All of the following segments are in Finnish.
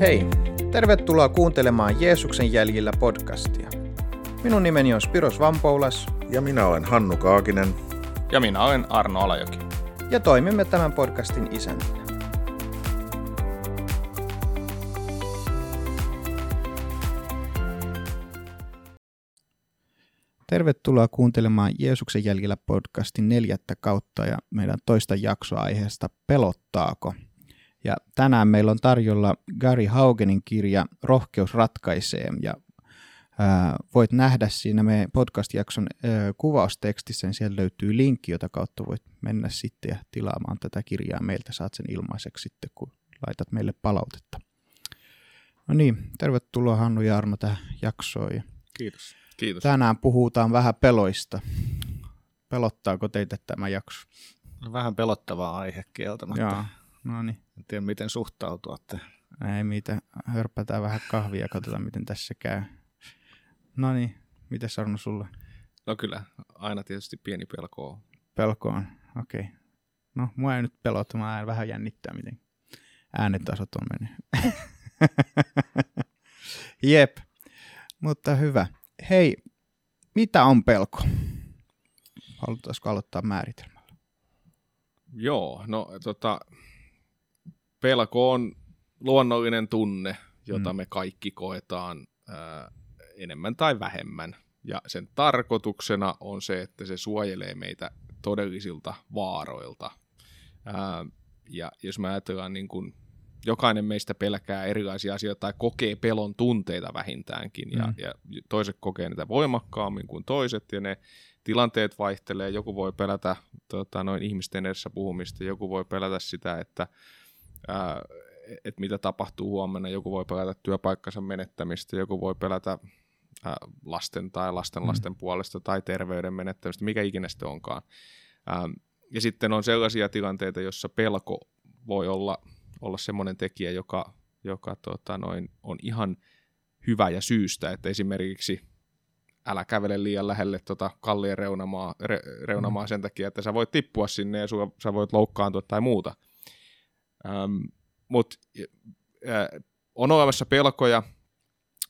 Hei, tervetuloa kuuntelemaan Jeesuksen jäljillä podcastia. Minun nimeni on Spiros Vampoulas. Ja minä olen Hannu Kaakinen. Ja minä olen Arno Alajoki. Ja toimimme tämän podcastin isäntinä. Tervetuloa kuuntelemaan Jeesuksen jäljellä podcastin neljättä kautta ja meidän toista jaksoa aiheesta Pelottaako? Ja tänään meillä on tarjolla Gary Haugenin kirja Rohkeus ratkaisee ja ää, voit nähdä siinä meidän podcast-jakson ää, kuvaustekstissä, niin siellä löytyy linkki, jota kautta voit mennä sitten ja tilaamaan tätä kirjaa meiltä. Saat sen ilmaiseksi sitten, kun laitat meille palautetta. No niin, tervetuloa Hannu ja Arno tähän jaksoon. Kiitos. Kiitos. Tänään puhutaan vähän peloista. Pelottaako teitä tämä jakso? Vähän pelottava aihe kieltämättä. Joo, no niin. En tiedä, miten suhtautua. Että... Ei mitä, hörpätään vähän kahvia ja katsotaan, miten tässä käy. No niin, miten Arno sulle? No kyllä, aina tietysti pieni pelko on. Pelko on, okei. Okay. No, mua ei nyt pelota, mä vähän jännittää, miten äänetasot on mennyt. Jep, mutta hyvä. Hei, mitä on pelko? Halutaisiko aloittaa määritelmällä? Joo, no tota, pelko on luonnollinen tunne, jota mm. me kaikki koetaan ää, enemmän tai vähemmän. Ja sen tarkoituksena on se, että se suojelee meitä todellisilta vaaroilta. Ää, ja jos me ajatellaan niin kuin jokainen meistä pelkää erilaisia asioita tai kokee pelon tunteita vähintäänkin, ja, mm. ja toiset kokee niitä voimakkaammin kuin toiset, ja ne tilanteet vaihtelee. Joku voi pelätä tota, noin ihmisten edessä puhumista, joku voi pelätä sitä, että ää, et mitä tapahtuu huomenna, joku voi pelätä työpaikkansa menettämistä, joku voi pelätä ää, lasten tai lasten mm. lasten puolesta tai terveyden menettämistä, mikä ikinä sitten onkaan. Ää, ja sitten on sellaisia tilanteita, jossa pelko voi olla olla semmoinen tekijä, joka, joka tota, noin, on ihan hyvä ja syystä, että esimerkiksi älä kävele liian lähelle tota kallien reunamaa, re, reunamaa mm. sen takia, että sä voit tippua sinne ja sua, sä voit loukkaantua tai muuta. Ähm, Mutta äh, on olemassa pelkoja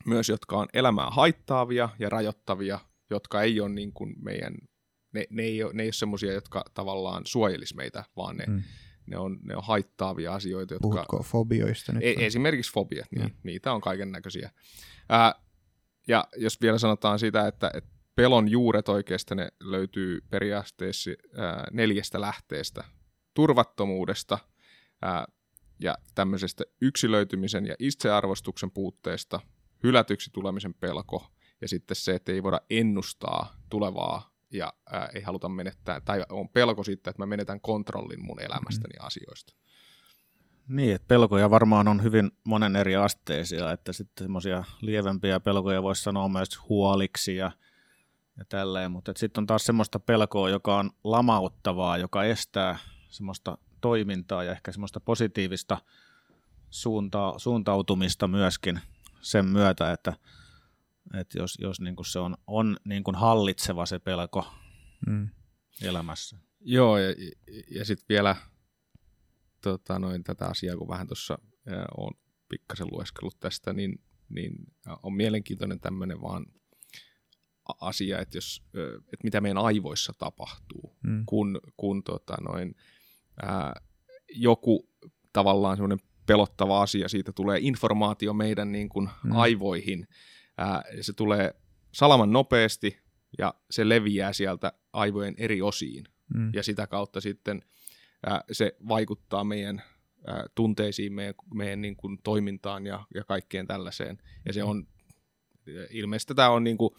myös, jotka on elämää haittaavia ja rajoittavia, jotka ei ole niin kuin meidän, ne, ne ei ole, ne ei ole semmoisia, jotka tavallaan suojelisi meitä, vaan ne, mm ne on, ne on haittaavia asioita. Jotka, Puhutko fobioista nyt? E- esimerkiksi fobiat, niin, niitä on kaiken näköisiä. Ää, ja jos vielä sanotaan sitä, että, että pelon juuret oikeasti ne löytyy periaatteessa ää, neljästä lähteestä. Turvattomuudesta ää, ja tämmöisestä yksilöitymisen ja itsearvostuksen puutteesta, hylätyksi tulemisen pelko ja sitten se, että ei voida ennustaa tulevaa ja ää, ei haluta menettää, tai on pelko siitä, että mä menetän kontrollin mun elämästäni mm. asioista. Niin, että pelkoja varmaan on hyvin monen eri asteisia, että sitten semmoisia lievempiä pelkoja voisi sanoa myös huoliksi ja, ja tälleen, mutta sitten on taas semmoista pelkoa, joka on lamauttavaa, joka estää semmoista toimintaa ja ehkä semmoista positiivista suunta, suuntautumista myöskin sen myötä, että että jos, jos niin kuin se on, on niin kuin hallitseva se pelko mm. elämässä. Joo, ja, ja sitten vielä tota, noin, tätä asiaa, kun vähän tuossa on pikkasen lueskellut tästä, niin, niin on mielenkiintoinen tämmöinen vaan asia, että, jos, että mitä meidän aivoissa tapahtuu, mm. kun, kun tota, noin, ää, joku tavallaan semmoinen pelottava asia, siitä tulee informaatio meidän niin kuin, mm. aivoihin, ää, se tulee salaman nopeasti ja se leviää sieltä aivojen eri osiin. Mm. Ja sitä kautta sitten ää, se vaikuttaa meidän ää, tunteisiin, meidän, meidän niin kuin, toimintaan ja, ja kaikkeen tällaiseen. Ja se on, ilmeisesti tämä on niin kuin,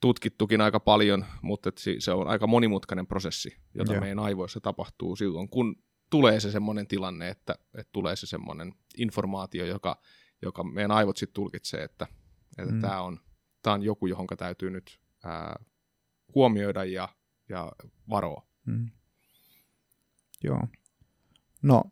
tutkittukin aika paljon, mutta se on aika monimutkainen prosessi, jota Joo. meidän aivoissa tapahtuu silloin, kun tulee se semmoinen tilanne, että, että tulee se semmoinen informaatio, joka, joka meidän aivot sitten tulkitsee, että että mm. tämä on, tää on joku, johon täytyy nyt ää, huomioida ja, ja varoa. Mm. Joo. No,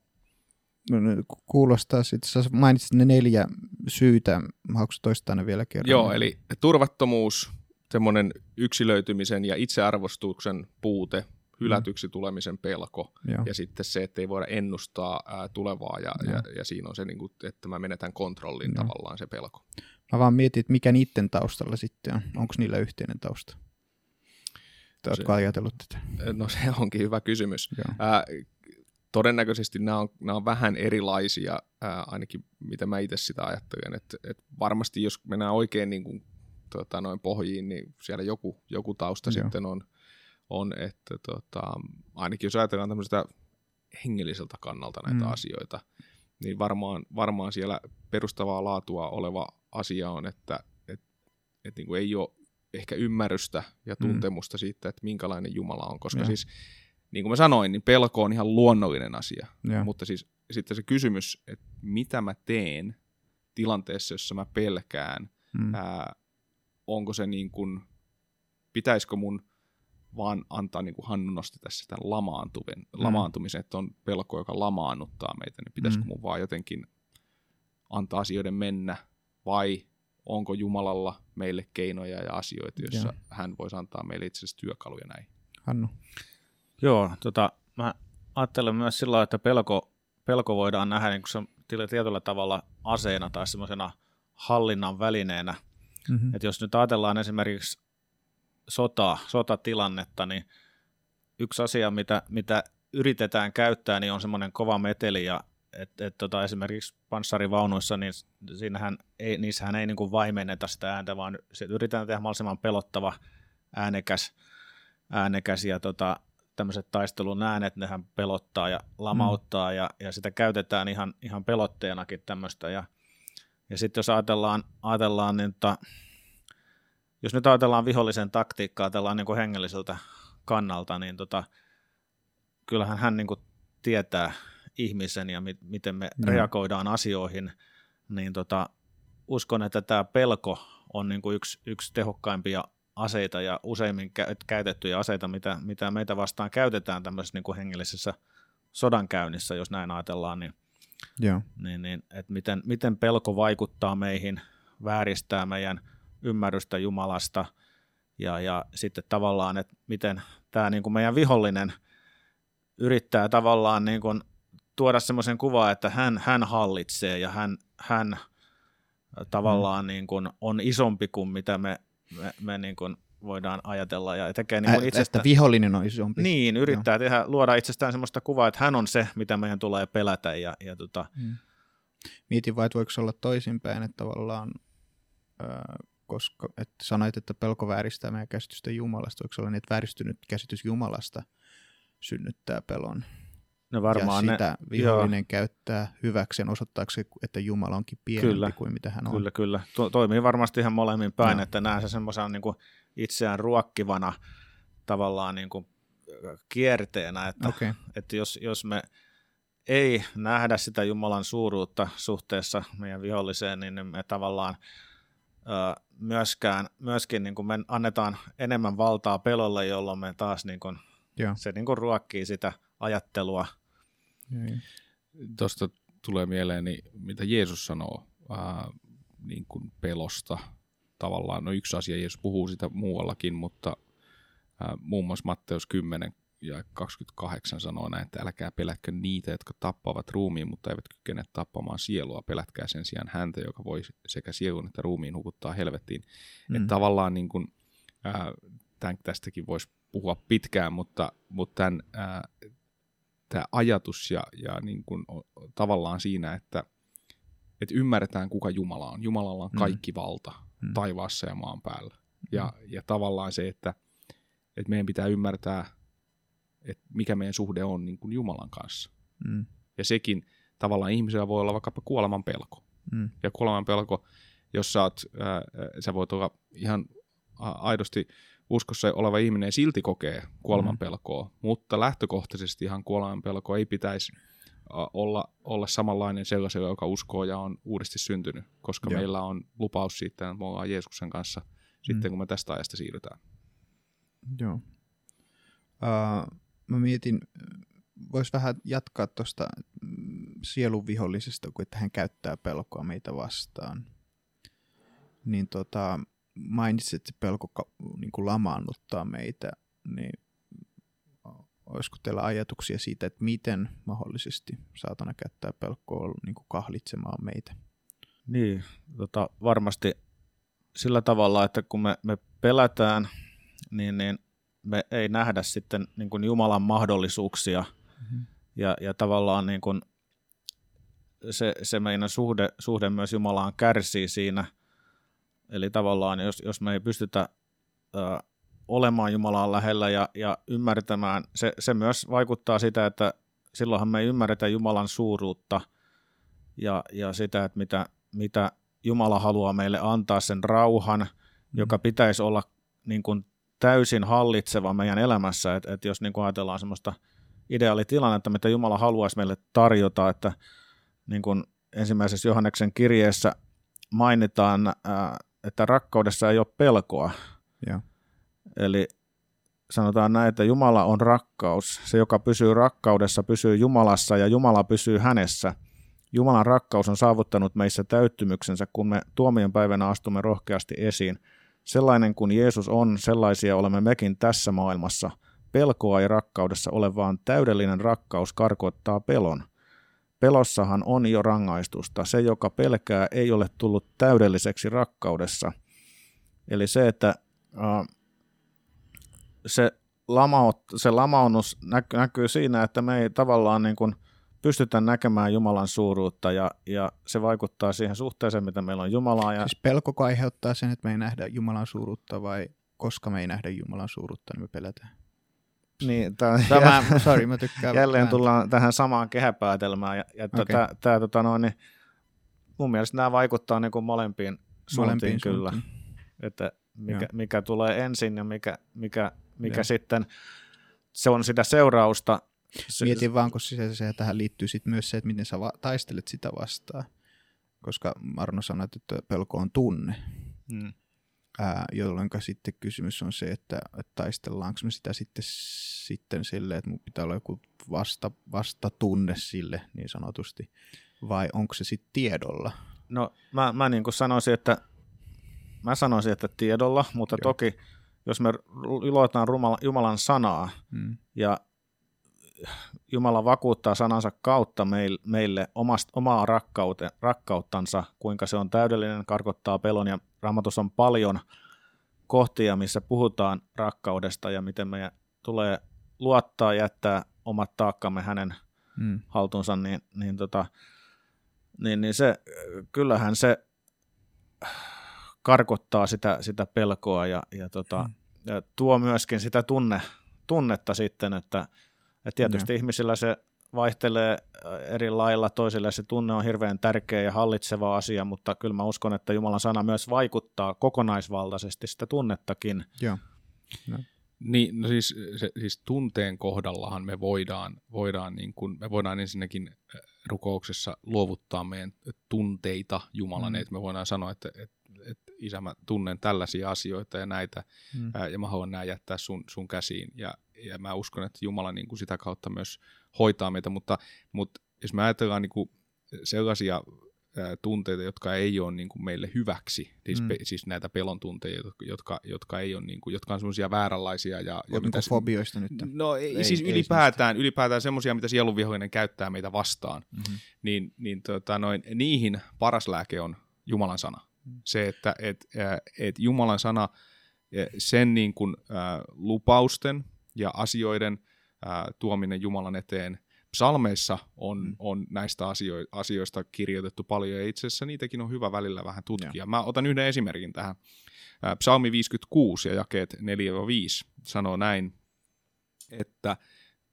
no kuulostaa sitten, sä mainitsit ne neljä syytä, haluatko toistaa ne vielä kerran? Joo, eli turvattomuus, semmoinen yksilöitymisen ja itsearvostuksen puute, hylätyksi tulemisen pelko Joo. ja sitten se, että ei voida ennustaa ää, tulevaa ja, Joo. ja, ja siinä on se, niin kuin, että mä menetän kontrollin Joo. tavallaan se pelko. Mä vaan mietin, että mikä niiden taustalla sitten on. Onko niillä yhteinen tausta? Tai Oletko ajatellut tätä? No se onkin hyvä kysymys. Ää, todennäköisesti nämä on, nämä on vähän erilaisia, ää, ainakin mitä mä itse sitä ajattelen. Et, et varmasti jos mennään oikein niin kuin, tota, noin pohjiin, niin siellä joku, joku tausta Joo. sitten on, on että tota, ainakin jos ajatellaan tämmöistä hengelliseltä kannalta näitä Mm. mm. asioita, niin varmaan, varmaan siellä perustavaa laatua oleva asia on, että et, et niin kuin ei ole ehkä ymmärrystä ja Mm. tuntemusta siitä, että minkälainen Jumala on, koska Joo. siis niin kuin mä sanoin, niin pelko on ihan luonnollinen asia. Joo. Mutta siis sitten se kysymys, että mitä mä teen tilanteessa, jossa mä pelkään, Mm. ää, onko se niin kuin, pitäisikö mun vaan antaa, niin kuin Hannu nosti tässä tämän lamaantumisen, Mm. lamaantumisen, että on pelko, joka lamaannuttaa meitä, niin pitäisikö Mm. mun vaan jotenkin antaa asioiden mennä, vai onko Jumalalla meille keinoja ja asioita, joissa Joo. hän voisi antaa meille itse asiassa työkaluja näihin. Hannu. Joo, tota, mä ajattelen myös sillä että pelko, pelko voidaan nähdä niin kuin se tietyllä tavalla aseena tai semmoisena hallinnan välineenä. Mm-hmm. Et jos nyt ajatellaan esimerkiksi sotaa, sotatilannetta, niin yksi asia, mitä, mitä yritetään käyttää, niin on semmoinen kova meteli ja et, et, tota, esimerkiksi panssarivaunuissa, niin siinähän ei, niissähän ei niin kuin vaimenneta sitä ääntä, vaan se yritetään tehdä mahdollisimman pelottava, äänekäs, äänekäs ja tota, tämmöiset taistelun äänet, nehän pelottaa ja lamauttaa mm. ja, ja sitä käytetään ihan, ihan pelotteenakin tämmöistä ja, ja sitten jos ajatellaan, ajatellaan niin, tota, jos nyt ajatellaan vihollisen taktiikkaa, ajatellaan niin kuin hengelliseltä kannalta, niin tota, kyllähän hän niin kuin tietää ihmisen ja mi- miten me Joo. reagoidaan asioihin, niin tota, uskon, että tämä pelko on niin kuin yksi, yksi tehokkaimpia aseita ja useimmin kä- käytettyjä aseita, mitä, mitä meitä vastaan käytetään tämmöisessä niin kuin hengellisessä sodankäynnissä, jos näin ajatellaan, niin Joo. niin, niin, että miten, miten pelko vaikuttaa meihin, vääristää meidän ymmärrystä Jumalasta ja, ja sitten tavallaan, että miten tämä niin kuin meidän vihollinen yrittää tavallaan niin kuin tuoda semmoisen kuvan, että hän, hän hallitsee ja hän, hän tavallaan niin kuin on isompi kuin mitä me, me, me niin kuin voidaan ajatella ja tekee niin Ä, kuin että itsestä... vihollinen on isompi. Niin, yrittää tehdä, luoda itsestään semmoista kuvaa, että hän on se, mitä meidän tulee pelätä ja, ja tota, Mm. Mietin vaan, että voiko se olla toisinpäin, että tavallaan, ää, koska että sanoit, että pelko vääristää meidän käsitystä Jumalasta, voiko se olla niin, että vääristynyt käsitys Jumalasta synnyttää pelon? no varmaan ja ne, sitä vihollinen käyttää hyväkseen osoittaakseen, että Jumala onkin pienempi Kyllä. kuin mitä hän on. Kyllä, kyllä. To- toimii varmasti ihan molemmin päin, Joo. että näen se semmoisena niin kuin itseään ruokkivana tavallaan niin kuin kierteenä, että, Okei, että jos, jos me ei nähdä sitä Jumalan suuruutta suhteessa meidän viholliseen, niin me tavallaan ö, myöskään, myöskin niin kuin me annetaan enemmän valtaa pelolle, jolloin me taas niin kuin, joo. se niin kuin ruokkii sitä ajattelua. Joo. Tuosta tulee mieleeni, mitä Jeesus sanoo ää, niin kuin pelosta. Tavallaan, no yksi asia, Jeesus puhuu sitä muuallakin, mutta ää, muun muassa Matteus 10 ja 28 sanoo näin, että älkää pelätkö niitä, jotka tappavat ruumiin, mutta eivät kykene tappamaan sielua. Pelätkää sen sijaan häntä, joka voi sekä sielun että ruumiin hukuttaa helvettiin. Mm. Että tavallaan niin kuin, ää, tämän, tästäkin voisi puhua pitkään, mutta, mutta tämän, ää, tämä ajatus ja, ja niin kuin, o- tavallaan siinä, että, että ymmärretään kuka Jumala on. Jumalalla on Mm. kaikki valta Mm. taivaassa ja maan päällä. Ja, ja tavallaan se, että, että meidän pitää ymmärtää, että mikä meidän suhde on niin kuin Jumalan kanssa. Mm. Ja sekin tavallaan ihmisellä voi olla vaikkapa kuoleman pelko. Mm. Ja kuoleman pelko, jos sä, oot, ää, sä voit olla ihan aidosti uskossa oleva ihminen silti kokee kuoleman Mm. pelkoa, mutta lähtökohtaisesti ihan kuoleman pelko ei pitäisi olla, olla samanlainen sellaisella, joka uskoo ja on uudesti syntynyt, koska Joo. meillä on lupaus siitä, että me ollaan Jeesuksen kanssa sitten, kun me tästä ajasta siirrytään. Joo. Uh, mä mietin, voisi vähän jatkaa tuosta sielun vihollisesta, kun että hän käyttää pelkoa meitä vastaan. Niin tota, mainitsit, että pelko niin kuin lamaannuttaa meitä, niin olisiko teillä ajatuksia siitä, että miten mahdollisesti saatana käyttää pelkoa niin kuin kahlitsemaan meitä? Niin, tota, varmasti sillä tavalla, että kun me, me pelätään, niin, niin me ei nähdä sitten niin kuin Jumalan mahdollisuuksia mm-hmm. ja, ja tavallaan niin kuin se, se meidän suhde, suhde myös Jumalaan kärsii siinä. Eli tavallaan jos, jos me ei pystytä ö, olemaan Jumalaan lähellä ja, ja ymmärtämään, se, se myös vaikuttaa sitä, että silloinhan me ei ymmärretä Jumalan suuruutta ja, ja sitä, että mitä, mitä Jumala haluaa meille antaa sen rauhan, mm. joka pitäisi olla niin kuin täysin hallitseva meidän elämässä, että, että jos niin kuin ajatellaan semmoista ideaalitilannetta, mitä Jumala haluaisi meille tarjota, että niin kuin ensimmäisessä Johanneksen kirjeessä mainitaan, että rakkaudessa ei ole pelkoa. Ja. Eli sanotaan näin, että Jumala on rakkaus. Se, joka pysyy rakkaudessa, pysyy Jumalassa ja Jumala pysyy hänessä. Jumalan rakkaus on saavuttanut meissä täyttymyksensä, kun me tuomion päivänä astumme rohkeasti esiin. Sellainen kuin Jeesus on, sellaisia olemme mekin tässä maailmassa. Pelkoa ei rakkaudessa ole, vaan täydellinen rakkaus karkoittaa pelon. Pelossahan on jo rangaistusta. Se, joka pelkää, ei ole tullut täydelliseksi rakkaudessa. Eli se, että äh, se, lamaut, se lamaunus näkyy, näkyy siinä, että me ei tavallaan niin kuin pystytä näkemään Jumalan suuruutta ja, ja se vaikuttaa siihen suhteeseen, mitä meillä on Jumalaa. Ja... Siis pelkoko aiheuttaa sen, että me ei nähdä Jumalan suuruutta vai koska me ei nähdä Jumalan suuruutta, niin me pelätään? Niin, tämä, Tämä, sorry, mä tykkään. Jälleen vähän. tullaan tähän samaan kehäpäätelmään. Ja, ja okay. tämä, tämä, tota noin, niin mun mielestä nämä vaikuttaa niin kuin molempiin suuntiin Molempiin kyllä. suuntiin. Että mikä, Joo. mikä tulee ensin ja mikä, mikä, mikä Joo. sitten se on sitä seurausta. Se, Mietin vaan, kun se, se tähän liittyy sit myös se, että miten sä va- taistelet sitä vastaan. Koska Arno sanoi, että pelko on tunne. Mm. Ää, jolloin sitten kysymys on se, että, että taistellaanko me sitä sitten, sitten silleen, että mun pitää olla joku vasta, vastatunne sille niin sanotusti, vai onko se sitten tiedolla? No mä, mä niin kuin sanoisin, että mä sanoisin, että tiedolla, mutta. Joo. toki jos me luotaan Jumalan, sanaa Mm. ja Jumala vakuuttaa sanansa kautta meille, meille omast, omaa rakkaute, rakkauttansa, kuinka se on täydellinen, karkottaa pelon ja raamatus on paljon kohtia, missä puhutaan rakkaudesta ja miten meidän tulee luottaa ja jättää omat taakkamme hänen Mm. haltuunsa, niin, niin, tota, niin, niin se, kyllähän se karkottaa sitä, sitä pelkoa ja, ja, tota, Mm. ja tuo myöskin sitä tunne, tunnetta sitten, että, että tietysti Joo. ihmisillä se vaihtelee äh, eri lailla, toisille se tunne on hirveän tärkeä ja hallitseva asia, mutta kyllä mä uskon, että Jumalan sana myös vaikuttaa kokonaisvaltaisesti sitä tunnettakin. Joo. Niin, no siis, se, siis tunteen kohdallahan me voidaan, voidaan, niin kuin, me voidaan ensinnäkin äh, rukouksessa luovuttaa meidän tunteita Jumalan, Mm. mm. että me voidaan sanoa, että, että, että isä mä tunnen tällaisia asioita ja näitä, Mm. ää, ja mä haluan nämä jättää sun, sun käsiin, ja, ja mä uskon, että Jumala niin kuin sitä kautta myös hoitaa meitä, mutta, mutta jos me ajatellaan niin kuin sellaisia ää, tunteita, jotka ei ole niin kuin meille hyväksi, siis, Mm. pe, siis näitä pelon tunteita, jotka, jotka, ei ole, niin kuin, jotka on semmoisia vääränlaisia. Ja, ja mitä- fobioista nyt. No ei, Ei- ei, siis ei ylipäätään, ylipäätään semmoisia, mitä sielunvihollinen käyttää meitä vastaan, Mm-hmm. niin, niin tota, noin, niihin paras lääke on Jumalan sana. Mm. Se, että et, et Jumalan sana, sen niin kuin, ää, lupausten ja asioiden ää, tuominen Jumalan eteen, psalmeissa on, Mm. on näistä asio- asioista kirjoitettu paljon, ja itse asiassa niitäkin on hyvä välillä vähän tutkia. Mä otan yhden esimerkin tähän. Ää, Psalmi 56 ja jakeet 4-5 sanoo näin, että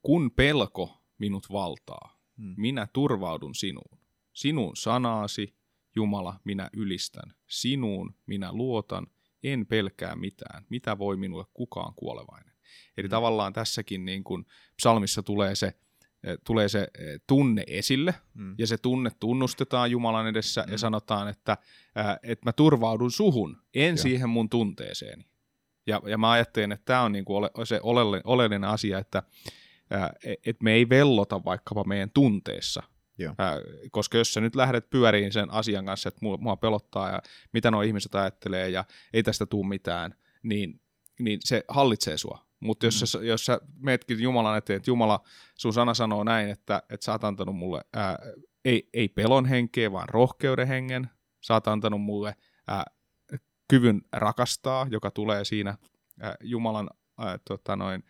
kun pelko minut valtaa, Mm. minä turvaudun sinuun. Sinun sanaasi, Jumala, minä ylistän. Sinuun minä luotan, en pelkää mitään. Mitä voi minulle kukaan kuolevainen? Eli Mm. tavallaan tässäkin niin kuin psalmissa tulee se, eh, tulee se eh, tunne esille, Mm. ja se tunne tunnustetaan Jumalan edessä, Mm. ja sanotaan, että, ää, että mä turvaudun suhun, en Joo. siihen mun tunteeseeni. Ja, ja mä ajattelen, että tämä on niinku ole, se olelle, oleellinen asia, että ää, et me ei vellota vaikkapa meidän tunteessa. Joo. Ää, koska jos sä nyt lähdet pyöriin sen asian kanssa, että mua, mua pelottaa ja mitä nuo ihmiset ajattelee ja ei tästä tule mitään, niin, niin se hallitsee sua. Mutta jos, mm. sä, jos sä meetkin Jumalan eteen, että Jumala, sun sana sanoo näin, että, että sä oot antanut mulle ää, ei, ei pelon henkeä, vaan rohkeuden hengen. Sä oot antanut mulle ää, kyvyn rakastaa, joka tulee siinä ää, Jumalan ää, tota noin,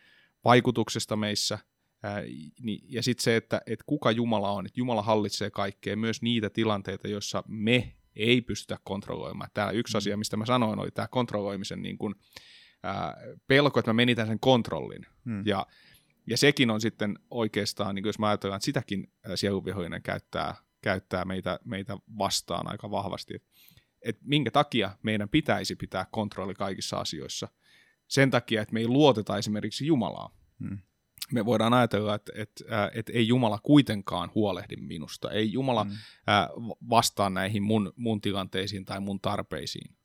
vaikutuksesta meissä. Ää, niin, ja sitten se, että et kuka Jumala on, että Jumala hallitsee kaikkea, myös niitä tilanteita, joissa me ei pystytä kontrolloimaan. Tämä yksi mm. asia, mistä mä sanoin, oli tämä kontrolloimisen niin kun, ää, pelko, että mä menitän sen kontrollin. Mm. Ja, ja sekin on sitten oikeastaan, niin jos mä ajatellaan, että sitäkin sielunvihollinen käyttää, käyttää meitä, meitä vastaan aika vahvasti. Että et minkä takia meidän pitäisi pitää kontrolli kaikissa asioissa. Sen takia, että me ei luoteta esimerkiksi Jumalaa. Hmm. Me voidaan ajatella, että, että, että ei Jumala kuitenkaan huolehdi minusta. Ei Jumala hmm. vastaa näihin mun, mun tilanteisiin tai mun tarpeisiin.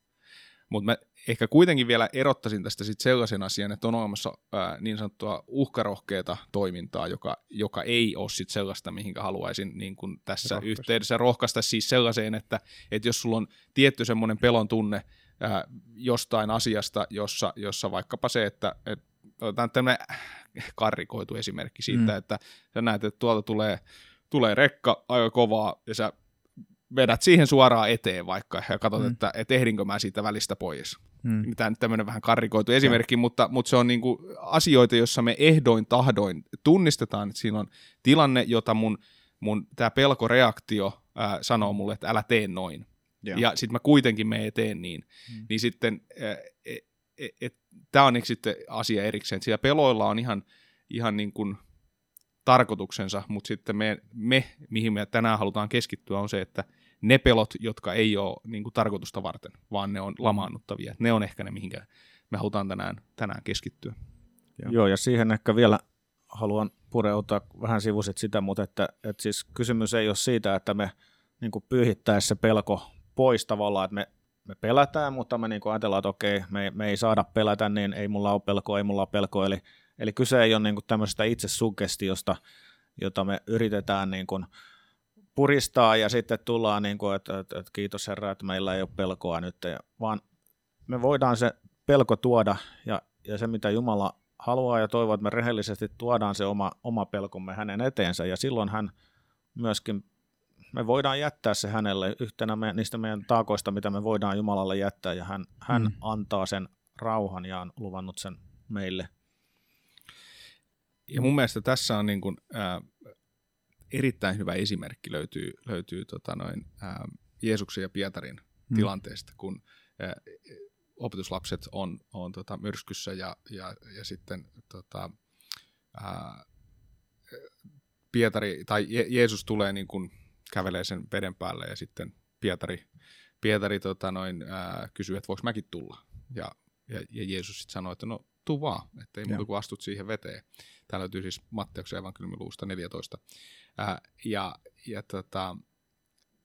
Mutta mä ehkä kuitenkin vielä erottaisin tästä sit sellaisen asian, että on olemassa ää, niin sanottua uhkarohkeata toimintaa, joka, joka ei ole sit sellaista, mihinkä haluaisin niin kun tässä Rohkaisi. yhteydessä rohkaista siis sellaiseen, että, että jos sulla on tietty semmoinen pelon tunne ää, jostain asiasta, jossa, jossa vaikkapa se, että et, otetaan tämmöinen karrikoitu esimerkki siitä, mm. että sä näet, että tuolta tulee, tulee rekka aika kovaa ja sä vedät siihen suoraan eteen vaikka ja katsot, mm. että, että ehdinkö mä siitä välistä pois. Mm. Tämä nyt tämmöinen vähän karrikoitu esimerkki, mutta, mutta se on niin kuin asioita, joissa me ehdoin tahdoin tunnistetaan, että siinä on tilanne, jota mun, mun tämä pelkoreaktio ää, sanoo mulle, että älä tee noin. Yeah. Ja sitten mä kuitenkin me eteen niin. Mm. Niin sitten et, et, et, tämä on sitten asia erikseen. Siellä peloilla on ihan, ihan niin kuin tarkoituksensa, mutta sitten me, me, mihin me tänään halutaan keskittyä, on se, että – ne pelot, jotka ei ole niin kuin, tarkoitusta varten, vaan ne on lamaannuttavia. Ne on ehkä ne, mihinkä me halutaan tänään, tänään keskittyä. Joo. Joo, ja siihen ehkä vielä haluan pureutua vähän sivuiset sitä, mutta että, että siis kysymys ei ole siitä, että me niin pyyhittäisiin se pelko pois tavallaan, että me, me pelätään, mutta me niin ajatellaan, että okei, me, me ei saada pelätä, niin ei mulla ole pelkoa, ei mulla ole pelkoa. Eli, eli kyse ei ole niin tämmöisestä itsesugestiosta, jota me yritetään niin kuin, puristaa ja sitten tullaan, niin kuin, että, että, että kiitos Herra, että meillä ei ole pelkoa nyt, vaan me voidaan se pelko tuoda ja, ja se, mitä Jumala haluaa ja toivoo, että me rehellisesti tuodaan se oma, oma pelkomme hänen eteensä ja silloin hän myöskin, me voidaan jättää se hänelle yhtenä me, niistä meidän taakoista, mitä me voidaan Jumalalle jättää ja hän, hän mm. antaa sen rauhan ja on luvannut sen meille. Ja mun mielestä tässä on niin kuin, äh, erittäin hyvä esimerkki löytyy, löytyy tota noin, ää, Jeesuksen ja Pietarin hmm. tilanteesta, kun ää, opetuslapset on, on tota, myrskyssä ja, ja, ja sitten tota, ää, Pietari, tai Je- Jeesus tulee niin kuin kävelee sen veden päälle ja sitten Pietari, Pietari tota noin, ää, kysyy, että voiko mäkin tulla. Ja, ja, ja Jeesus sitten sanoi, että no tuu vaan, että ei muuta kuin astut siihen veteen. Täällä löytyy siis Matteuksen evankeliumin luusta 14. Ää, ja ja tota,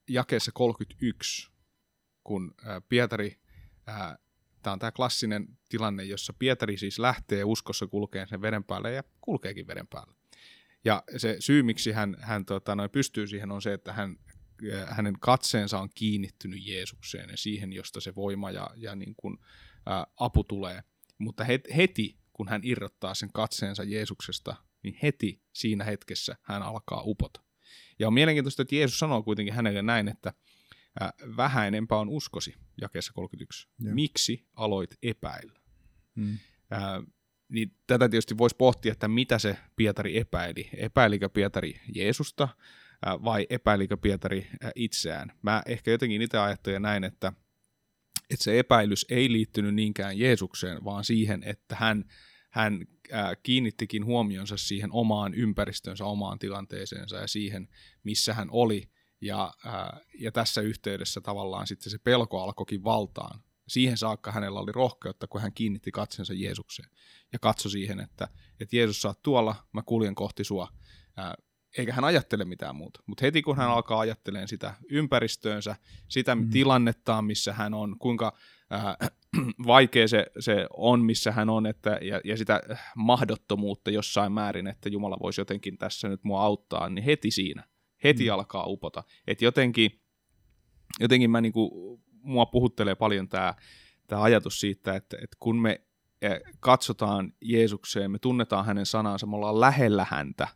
jakeessa 31, kun ää, Pietari, tämä on tämä klassinen tilanne, jossa Pietari siis lähtee uskossa kulkeen sen veden päälle ja kulkeekin veden päälle. Ja se syy, miksi hän, hän tota, noin pystyy siihen, on se, että hän, hänen katseensa on kiinnittynyt Jeesukseen ja siihen, josta se voima ja, ja niin kuin, ää, apu tulee. Mutta heti, kun hän irrottaa sen katseensa Jeesuksesta, niin heti siinä hetkessä hän alkaa upota. Ja on mielenkiintoista, että Jeesus sanoo kuitenkin hänelle näin, että vähäinenpä on uskosi, jakeessa 31. Joo. Miksi aloit epäillä? Hmm. Ää, niin tätä tietysti voisi pohtia, että mitä se Pietari epäili. Epäilikö Pietari Jeesusta vai epäilikö Pietari itseään? Mä ehkä jotenkin itse ajattelen näin, että, että se epäilys ei liittynyt niinkään Jeesukseen, vaan siihen, että hän, hän kiinnittikin huomionsa siihen omaan ympäristönsä, omaan tilanteeseensa ja siihen, missä hän oli. Ja, ja tässä yhteydessä tavallaan sitten se pelko alkoikin valtaan. Siihen saakka hänellä oli rohkeutta, kun hän kiinnitti katsensa Jeesukseen ja katsoi siihen, että, että Jeesus saa tuolla, mä kuljen kohti sua. Ää, eikä hän ajattele mitään muuta. Mutta heti kun hän alkaa ajattelemaan sitä ympäristöönsä, sitä mm. tilannettaan, missä hän on, kuinka äh, vaikea se, se on, missä hän on, että, ja, ja sitä mahdottomuutta jossain määrin, että Jumala voisi jotenkin tässä nyt mua auttaa, niin heti siinä, heti mm. alkaa upota. Että jotenkin, jotenkin mä niinku, mua puhuttelee paljon tämä tää ajatus siitä, että, että kun me eh, katsotaan Jeesukseen, me tunnetaan hänen sanansa, me ollaan lähellä häntä,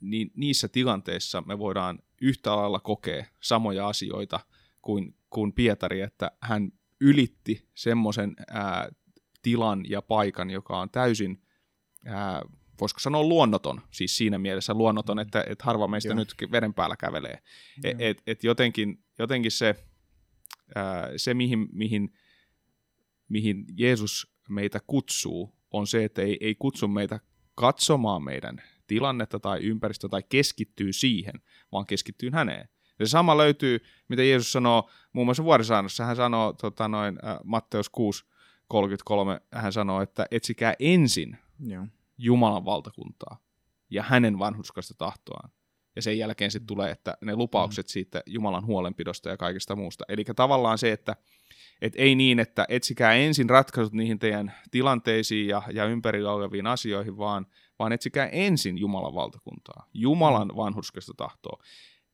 niin niissä tilanteissa me voidaan yhtä lailla kokea samoja asioita kuin, kuin Pietari, että hän ylitti semmoisen tilan ja paikan, joka on täysin, ää, voisiko sanoa luonnoton, siis siinä mielessä luonnoton, mm. että, että harva meistä Joo. nyt veden päällä kävelee. Et, et, et jotenkin, jotenkin se, ää, se mihin, mihin, mihin Jeesus meitä kutsuu, on se, että ei, ei kutsu meitä katsomaan meidän tilannetta tai ympäristöä tai keskittyy siihen, vaan keskittyy häneen. Ja se sama löytyy, mitä Jeesus sanoo muun muassa vuorisaannossa. Hän sanoo tota noin, äh, Matteus 6, 33, hän sanoo, että etsikää ensin Joo. Jumalan valtakuntaa ja hänen vanhuskasta tahtoaan. Ja sen jälkeen sitten tulee, että ne lupaukset mm. siitä Jumalan huolenpidosta ja kaikesta muusta. Eli tavallaan se, että et ei niin, että etsikää ensin ratkaisut niihin teidän tilanteisiin ja, ja ympärillä oleviin asioihin, vaan, vaan etsikää ensin Jumalan valtakuntaa, Jumalan mm. vanhurskasta tahtoa.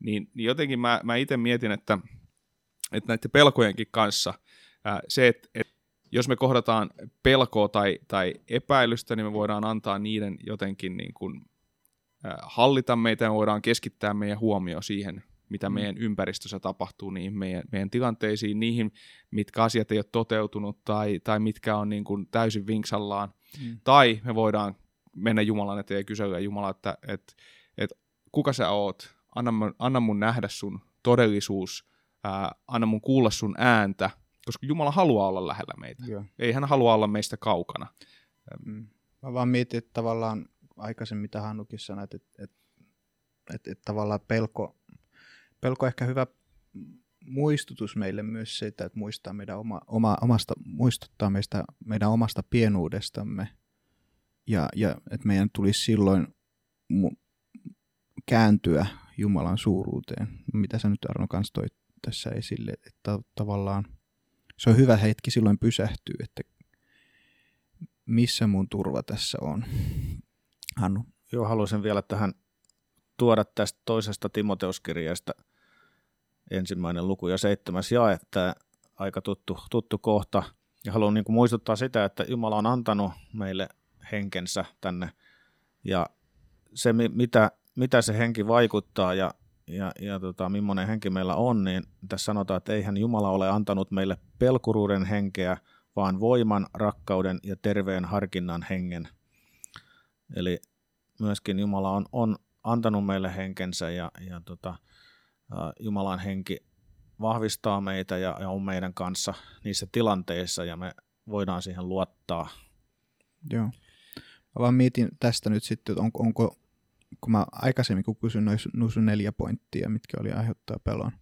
Niin, niin jotenkin mä, mä itse mietin, että, että näiden pelkojenkin kanssa ää, se, että, että jos me kohdataan pelkoa tai, tai epäilystä, niin me voidaan antaa niiden jotenkin niin kuin, hallita meitä ja me voidaan keskittää meidän huomio siihen, mitä mm. meidän ympäristössä tapahtuu, niihin meidän, meidän tilanteisiin, niihin, mitkä asiat ei ole toteutunut tai, tai mitkä on niin kuin täysin vinksallaan. Mm. Tai me voidaan mennä Jumalan eteen ja kysellä Jumala, että, että, että kuka sä oot, anna, anna mun nähdä sun todellisuus, ää, anna mun kuulla sun ääntä, koska Jumala haluaa olla lähellä meitä. Joo. Ei hän halua olla meistä kaukana. Mm. Mä vaan mietin, että tavallaan aikaisemmin, mitä Hannukin sanoi, että, että, että, että, tavallaan pelko, pelko ehkä hyvä muistutus meille myös siitä, että muistaa meidän oma, oma, omasta, muistuttaa meistä, meidän omasta pienuudestamme ja, ja että meidän tulisi silloin mu- kääntyä Jumalan suuruuteen. Mitä sä nyt Arno kanssa toi tässä esille, että tavallaan se on hyvä hetki silloin pysähtyä, että missä mun turva tässä on. Hannu. Joo, haluaisin vielä tähän tuoda tästä toisesta Timoteuskirjasta ensimmäinen luku ja seitsemäs jae, että aika tuttu, tuttu kohta. Ja haluan niin kuin muistuttaa sitä, että Jumala on antanut meille henkensä tänne ja se, mitä, mitä se henki vaikuttaa ja, ja, ja tota, millainen henki meillä on, niin tässä sanotaan, että eihän Jumala ole antanut meille pelkuruuden henkeä, vaan voiman, rakkauden ja terveen harkinnan hengen. Eli myöskin Jumala on, on antanut meille henkensä ja, ja tota, Jumalan henki vahvistaa meitä ja, ja on meidän kanssa niissä tilanteissa ja me voidaan siihen luottaa. Joo. Mä vaan mietin tästä nyt sitten, että onko, onko kun mä aikaisemmin kun kysyin noin sun neljä pointtia, mitkä oli aiheuttaa pelon,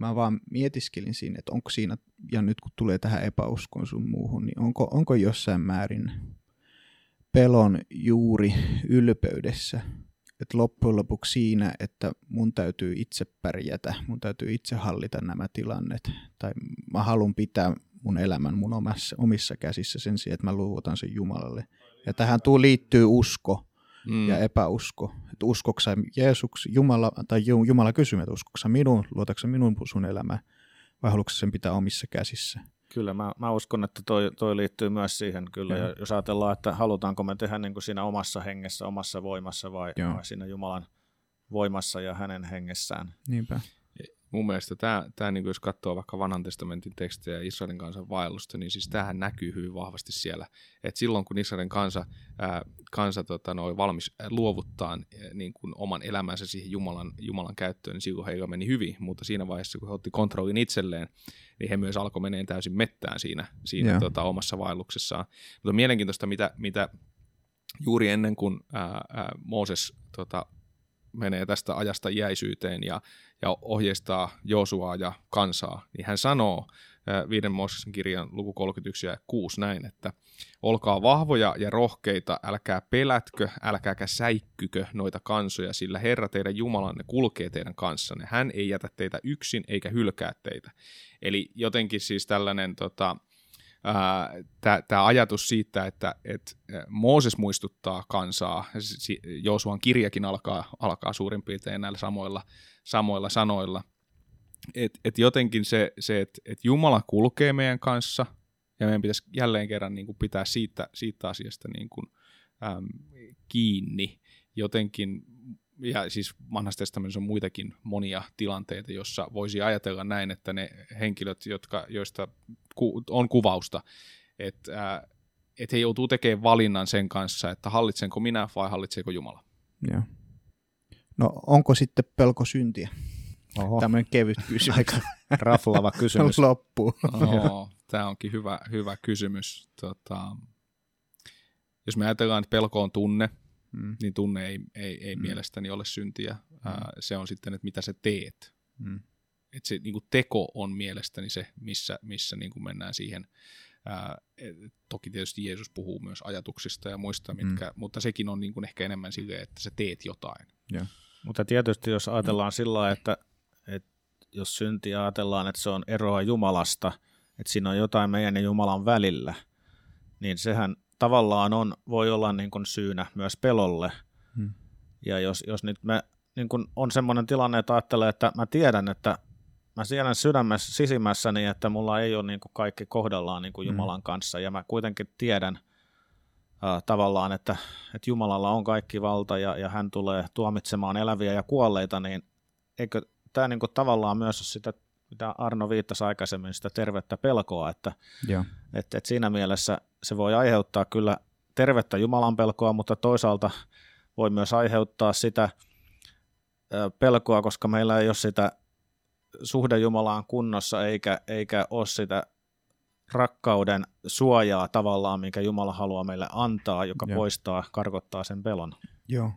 mä vaan mietiskelin siinä, että onko siinä, ja nyt kun tulee tähän epäuskoon sun muuhun, niin onko, onko jossain määrin pelon juuri ylpeydessä, että loppujen lopuksi siinä, että mun täytyy itse pärjätä, mun täytyy itse hallita nämä tilannet, tai mä haluan pitää mun elämän mun omassa, omissa käsissä sen sijaan, että mä luovutan sen Jumalalle. Ja tähän tuu liittyy usko mm. ja epäusko. Että uskoksa Jeesuks, Jumala, tai Jumala kysyy, että uskoksa minun, luotaksa minun sun elämä, vai haluatko sen pitää omissa käsissä? Kyllä, mä, mä uskon, että toi, toi liittyy myös siihen kyllä. Ja. Ja jos ajatellaan, että halutaanko me tehdä niin kuin siinä omassa hengessä, omassa voimassa vai, vai siinä Jumalan voimassa ja hänen hengessään. Niinpä mun mielestä tämä, tämä niin jos katsoo vaikka vanhan testamentin tekstejä Israelin kansan vaellusta, niin siis tähän näkyy hyvin vahvasti siellä. Et silloin kun Israelin kansa, ää, kansa tota, no, valmis luovuttaa ää, niin kuin oman elämänsä siihen Jumalan, Jumalan käyttöön, niin silloin heillä meni hyvin, mutta siinä vaiheessa kun he otti kontrollin itselleen, niin he myös alkoi menee täysin mettään siinä, siinä tota, omassa vaelluksessaan. Mutta mielenkiintoista, mitä, mitä juuri ennen kuin ää, ää, Mooses tota, menee tästä ajasta jäisyyteen ja, ja ohjeistaa Josuaa ja kansaa, niin hän sanoo viiden Mooseksen kirjan luku 31 ja 6 näin, että olkaa vahvoja ja rohkeita, älkää pelätkö, älkääkä säikkykö noita kansoja, sillä Herra teidän Jumalanne kulkee teidän kanssanne. Hän ei jätä teitä yksin eikä hylkää teitä. Eli jotenkin siis tällainen tota, tämä ajatus siitä, että et Mooses muistuttaa kansaa, Joosuan kirjakin alkaa, alkaa suurin piirtein näillä samoilla, samoilla sanoilla, että et jotenkin se, se että et Jumala kulkee meidän kanssa, Ja meidän pitäisi jälleen kerran niin kuin pitää siitä, siitä asiasta niin kuin, äm, kiinni jotenkin. Ja siis vanhassa testamentissa on muitakin monia tilanteita, jossa voisi ajatella näin, että ne henkilöt, jotka, joista ku, on kuvausta, että äh, että he joutuu tekemään valinnan sen kanssa, että hallitsenko minä vai hallitseeko Jumala. Joo. No onko sitten pelko syntiä? Oho, Tämmöinen kevyt kysymys. aika raflava kysymys. Loppuu. Tämä onkin hyvä, hyvä kysymys. Tota, jos me ajatellaan, että pelko on tunne, Mm. niin tunne ei, ei, ei Mm. mm. mielestäni ole syntiä. Ää, se on sitten, että mitä sä teet. Mm. Et se niin kuin teko on mielestäni se, missä, missä niin kuin mennään siihen. Ää, et, toki tietysti Jeesus puhuu myös ajatuksista ja muista, mitkä, mm. mutta sekin on niin kuin ehkä enemmän silleen, että sä teet jotain. Mutta tietysti jos ajatellaan sillä lailla, että, että jos synti ajatellaan, että se on eroa Jumalasta, että siinä on jotain meidän ja Jumalan välillä, niin sehän tavallaan on, voi olla niin kuin syynä myös pelolle. Hmm. Ja jos, jos nyt me niin kuin on semmoinen tilanne, että ajattelee, että mä tiedän, että mä tiedän sydämessä, sisimmässäni, että mulla ei ole niin kuin kaikki kohdallaan niin kuin Hmm. Jumalan kanssa, ja mä kuitenkin tiedän äh, tavallaan, että, että Jumalalla on kaikki valta, ja, ja hän tulee tuomitsemaan eläviä ja kuolleita, niin eikö tämä niin kuin tavallaan myös ole sitä, mitä Arno viittasi aikaisemmin, sitä tervettä pelkoa, että Joo. et, et siinä mielessä se voi aiheuttaa kyllä tervettä Jumalan pelkoa, mutta toisaalta voi myös aiheuttaa sitä pelkoa, koska meillä ei ole sitä suhde Jumalaan kunnossa, eikä, eikä ole sitä rakkauden suojaa tavallaan, minkä Jumala haluaa meille antaa, joka Joo. poistaa, karkottaa sen pelon. Joo.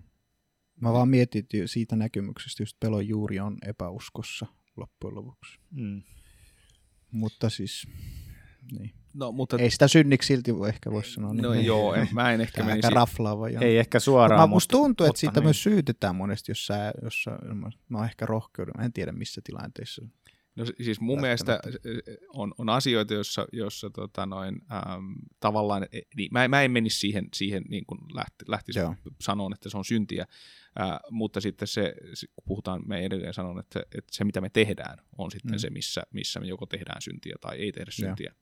Mä vaan mietin että siitä näkemyksestä, just pelon juuri on epäuskossa loppujen lopuksi. Mm. Mutta siis, niin. No, mutta ei sitä synniksi silti voi ehkä voisi sanoa. no niin. joo, en, mä en ehkä menisi... aika raflaava. Joo. Ei ehkä Mutta suoraan, musta tuntuu, että mutta siitä niin. myös syytetään monesti, jos sä, jos sä no ehkä rohkeuden, mä en tiedä missä tilanteissa. No si- siis mun mielestä on, on asioita, joissa, jossa tota noin, äm, tavallaan, eh, niin, mä, mä en menisi siihen, siihen niin kuin lähti, lähtisi Joo. sanoon, että se on syntiä, ää, mutta sitten se, kun puhutaan, me edelleen sanon, että, että se mitä me tehdään on sitten Mm. se, missä, missä me joko tehdään syntiä tai ei tehdä Joo. syntiä.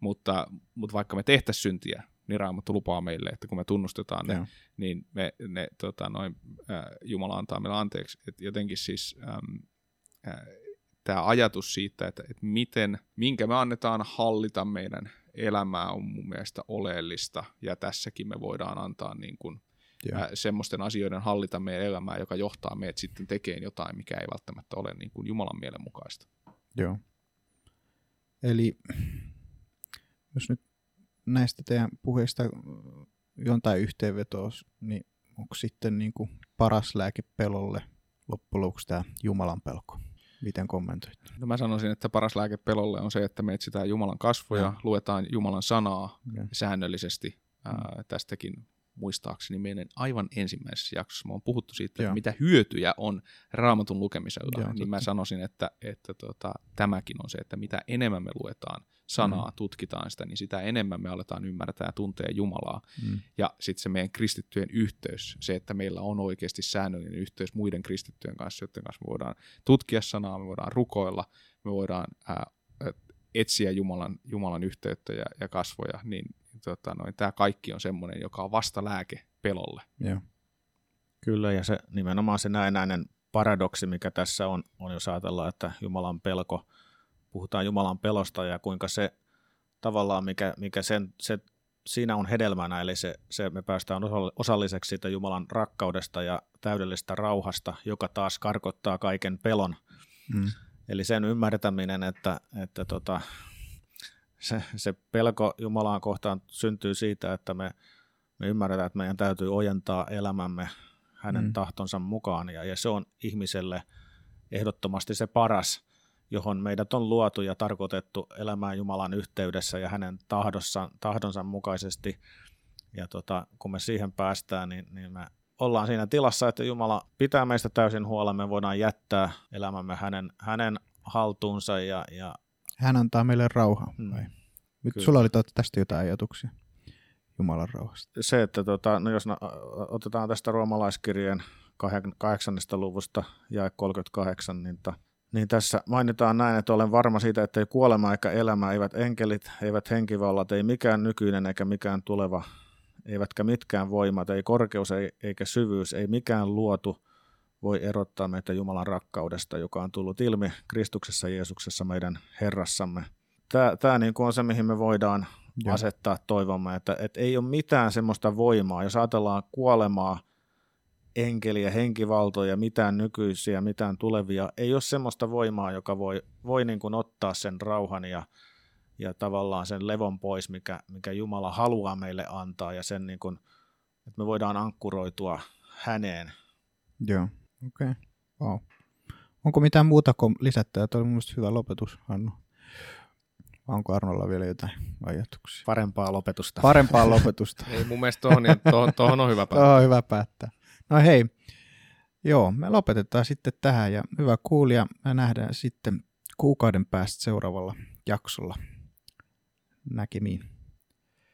Mutta, mutta vaikka me tehtäisiin syntiä, niin Raamattu lupaa meille, että kun me tunnustetaan ne, Joo. niin me, ne, tota, noin, ää, Jumala antaa meille anteeksi. Et jotenkin siis äm, ää, tämä ajatus siitä, että, että miten, minkä me annetaan hallita meidän elämää on mun mielestä oleellista, ja tässäkin me voidaan antaa niin kuin, ää, semmoisten asioiden hallita meidän elämää, joka johtaa meidät sitten tekemään jotain, mikä ei välttämättä ole niin kuin Jumalan mielen mukaista. Joo. Eli jos nyt näistä teidän puheista jotain yhteenvetoa, niin onko sitten niin kuin paras lääke pelolle loppujen lopuksi tämä Jumalan pelko? Miten kommentoit? No mä sanoisin, että paras lääke pelolle on se, että me etsitään Jumalan kasvoja, Joo. luetaan Jumalan sanaa Joo. säännöllisesti. Ää, tästäkin muistaakseni meidän aivan ensimmäisessä jaksossa me on puhuttu siitä, Joo. että mitä hyötyjä on raamatun lukemisella. Joo, niin mä sanoisin, että, että tota, tämäkin on se, että mitä enemmän me luetaan sanaa, Mm. tutkitaan sitä, niin sitä enemmän me aletaan ymmärtää ja tuntea Jumalaa. Mm. Ja sitten se meidän kristittyjen yhteys, se, että meillä on oikeasti säännöllinen yhteys muiden kristittyjen kanssa, joiden kanssa me voidaan tutkia sanaa, me voidaan rukoilla, me voidaan ää, etsiä Jumalan, Jumalan yhteyttä ja, ja kasvoja, niin tota, noin, tämä kaikki on semmoinen, joka on vasta lääke pelolle. Joo. Kyllä, ja se nimenomaan se näennäinen paradoksi, mikä tässä on, on jos ajatellaan, että Jumalan pelko, puhutaan Jumalan pelosta ja kuinka se tavallaan, mikä, mikä sen, se, siinä on hedelmänä, eli se, se me päästään osa- osalliseksi siitä Jumalan rakkaudesta ja täydellisestä rauhasta, joka taas karkottaa kaiken pelon. Mm. Eli sen ymmärtäminen, että, että tota, se, se pelko Jumalaan kohtaan syntyy siitä, että me, me ymmärretään, että meidän täytyy ojentaa elämämme hänen Mm. tahtonsa mukaan, ja, ja se on ihmiselle ehdottomasti se paras, johon meidät on luotu ja tarkoitettu elämään Jumalan yhteydessä ja hänen tahdossa, tahdonsa mukaisesti. Ja tota, kun me siihen päästään, niin, niin me ollaan siinä tilassa, että Jumala pitää meistä täysin huolen, me voidaan jättää elämämme hänen, hänen haltuunsa ja, ja Hän antaa meille rauhaa. Mm. Vai? Nyt Kyllä. sulla oli tästä jotain ajatuksia Jumalan rauhasta. se, että tota, no jos na, otetaan tästä roomalaiskirjeen kah- kahdeksannesta luvusta ja 38, niin ta, niin tässä mainitaan näin, että olen varma siitä, että ei kuolema eikä elämä, eivät enkelit, eivät henkivallat, ei mikään nykyinen eikä mikään tuleva, eivätkä mitkään voimat, ei korkeus ei, eikä syvyys, ei mikään luotu voi erottaa meitä Jumalan rakkaudesta, joka on tullut ilmi Kristuksessa Jeesuksessa meidän Herrassamme. Tämä, tämä niin kuin on se, mihin me voidaan Joo. asettaa toivomme, että, että ei ole mitään semmoista voimaa. Jos ajatellaan kuolemaa, enkeliä, henkivaltoja, mitään nykyisiä, mitään tulevia, ei ole semmoista voimaa, joka voi, voi niin kuin ottaa sen rauhan ja, ja tavallaan sen levon pois, mikä, mikä Jumala haluaa meille antaa ja sen, niin kuin, että me voidaan ankkuroitua häneen. Joo, okei. Okay. Wow. Onko mitään muuta lisättävää? Tuo oli mielestäni hyvä lopetus, Hannu. Onko Arnolla vielä jotain ajatuksia? Parempaa lopetusta. Parempaa lopetusta. Ei mun mielestä tuohon, niin tuohon, tuohon on hyvä päättää. on hyvä päättää. No hei, joo, me lopetetaan sitten tähän ja hyvä kuulija, me nähdään sitten kuukauden päästä seuraavalla jaksolla. Näkemiin.